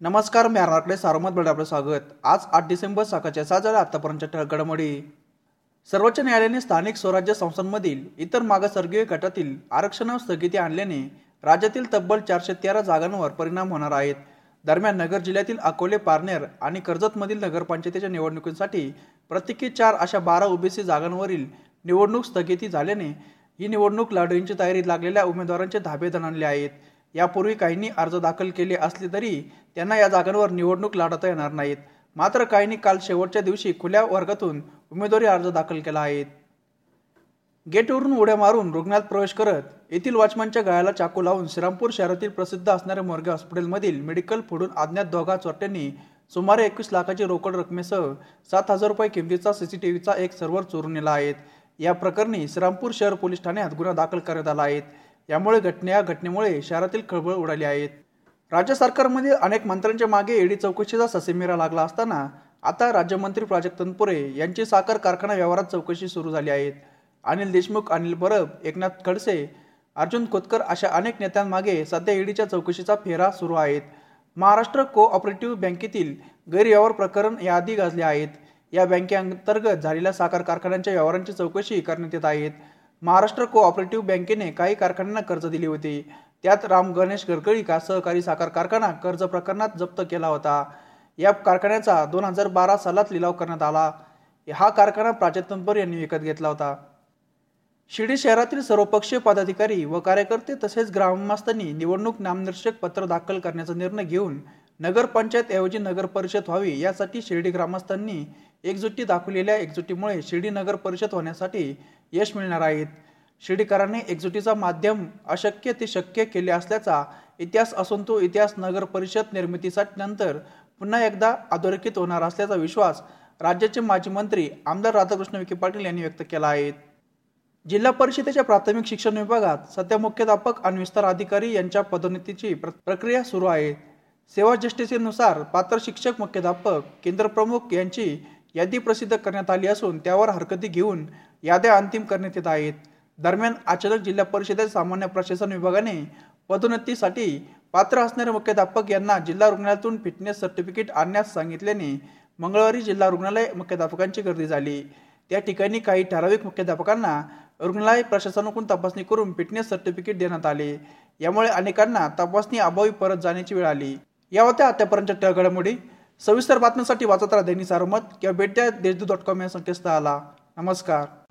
नमस्कार मी अर्नाकडे सारोमत बडे आपलं स्वागत. आज आठ डिसेंबर सकाळच्या सहा झाल्या आतापर्यंतच्या घडामोडी. सर्वोच्च न्यायालयाने स्थानिक स्वराज्य संस्थांमधील इतर मागासवर्गीय गटातील आरक्षणावर स्थगिती आणल्याने राज्यातील तब्बल चारशे तेरा जागांवर परिणाम होणार आहेत. दरम्यान नगर जिल्ह्यातील अकोले पारनेर आणि कर्जतमधील नगरपंचायतीच्या निवडणुकीसाठी प्रत्येकी चार अशा बारा ओबीसी जागांवरील निवडणूक स्थगिती झाल्याने ही निवडणूक लढवण्याची तयारी लागलेल्या उमेदवारांचे धाबे दणाणले आहेत. यापूर्वी काहींनी अर्ज दाखल केले असले तरी त्यांना या जागांवर निवडणूक लढवता येणार नाहीत. मात्र काहींनी काल शेवटच्या दिवशी खुल्या वर्गातून उमेदवारी अर्ज दाखल केला आहे. गेटवरून उड्या मारून रुग्णात प्रवेश करत येथील वॉचमनच्या गळ्याला चाकू लावून श्रीरामपूर शहरातील प्रसिद्ध असणाऱ्या मोरगे हॉस्पिटलमधील मेडिकल फोडून अज्ञात दोघा चोरट्यांनी सुमारे एकवीस लाखाची रोकड रकमेसह सात हजार रुपये किमतीचा सीसीटीव्हीचा एक सर्व्हर चोरून नेला आहे. या प्रकरणी श्रीरामपूर शहर पोलीस ठाण्यात गुन्हा दाखल करण्यात आला आहे. यामुळे घटने या घटनेमुळे शहरातील खळबळ उडाली आहेत राज्य सरकारमध्ये अनेक मंत्र्यांच्या मागे ईडी चौकशीचा ससेमिरा लागला असताना आता राज्यमंत्री प्राजक्त तनपुरे यांची साखर कारखाना व्यवहारात चौकशी सुरू झाली आहे. अनिल देशमुख अनिल परब एकनाथ खडसे अर्जुन खोतकर अशा अनेक नेत्यांमागे सध्या ईडीच्या चौकशीचा फेरा सुरू आहेत महाराष्ट्र कोऑपरेटिव्ह बँकेतील गैरव्यवहार प्रकरण याआधी गाजले आहेत. या बँकेअंतर्गत झालेल्या साखर कारखान्यांच्या व्यवहारांची चौकशी करण्यात येत आहेत महाराष्ट्र कोऑपरेटिव्ह बँकेने काही कारखान्यांना कर्ज दिले होते. त्यात राम गणेश गडकरी का सहकारी साखर कारखाना कर्ज प्रकरणात जप्त केला होता. या कारखान्याचा दोन हजार बारा सालात लिलाव करण्यात आला. हा कारखाना प्राजक्तंपर यांनी विकत घेतला होता. शिर्डी शहरातील सर्वपक्षीय पदाधिकारी व कार्यकर्ते तसेच ग्रामस्थांनी निवडणूक नामनिर्देशक पत्र दाखल करण्याचा निर्णय घेऊन नगरपंचायत ऐवजी नगर परिषद व्हावी यासाठी शिर्डी ग्रामस्थांनी एकजुटी दाखवलेल्या एकजुटीमुळे शिर्डी नगर परिषद होण्यासाठी यश मिळणार आहेत शिर्डीकरांनी एकजुटीचा माध्यम अशक्य ते शक्य केले असल्याचा इतिहास असून तो इतिहास नगर परिषद निर्मितीसाठी नंतर पुन्हा एकदा अधोरेखित होणार असल्याचा विश्वास राज्याचे माजी मंत्री आमदार राधाकृष्ण विखे पाटील यांनी व्यक्त केला आहे. जिल्हा परिषदेच्या प्राथमिक शिक्षण विभागात सध्या मुख्याध्यापक आणि विस्तार अधिकारी यांच्या पदोन्नतीची प्रक्रिया सुरू आहे. सेवा ज्येष्ठतेनुसार पात्र शिक्षक मुख्याध्यापक केंद्रप्रमुख यांची यादी प्रसिद्ध करण्यात आली असून त्यावर हरकती घेऊन याद्या अंतिम करण्यात येत आहेत. दरम्यान अचानक जिल्हा परिषदेत सामान्य प्रशासन विभागाने पदोन्नतीसाठी पात्र असणारे मुख्याध्यापक यांना जिल्हा रुग्णालयातून फिटनेस सर्टिफिकेट आणण्यास सांगितल्याने मंगळवारी जिल्हा रुग्णालय मुख्याध्यापकांची गर्दी झाली. त्या ठिकाणी काही ठराविक मुख्याध्यापकांना रुग्णालय प्रशासनाकडून तपासणी करून फिटनेस सर्टिफिकेट देण्यात आले. यामुळे अनेकांना तपासणी अभावी परत जाण्याची वेळ आली. या होत्या आतापर्यंतच्या घडामोडी सविस्तर बातम्यांसाठी वाचत राहा दैनिक सारमत किंवा भेट द्या देशदूत डॉट कॉम या संकेतस्थळाला. नमस्कार.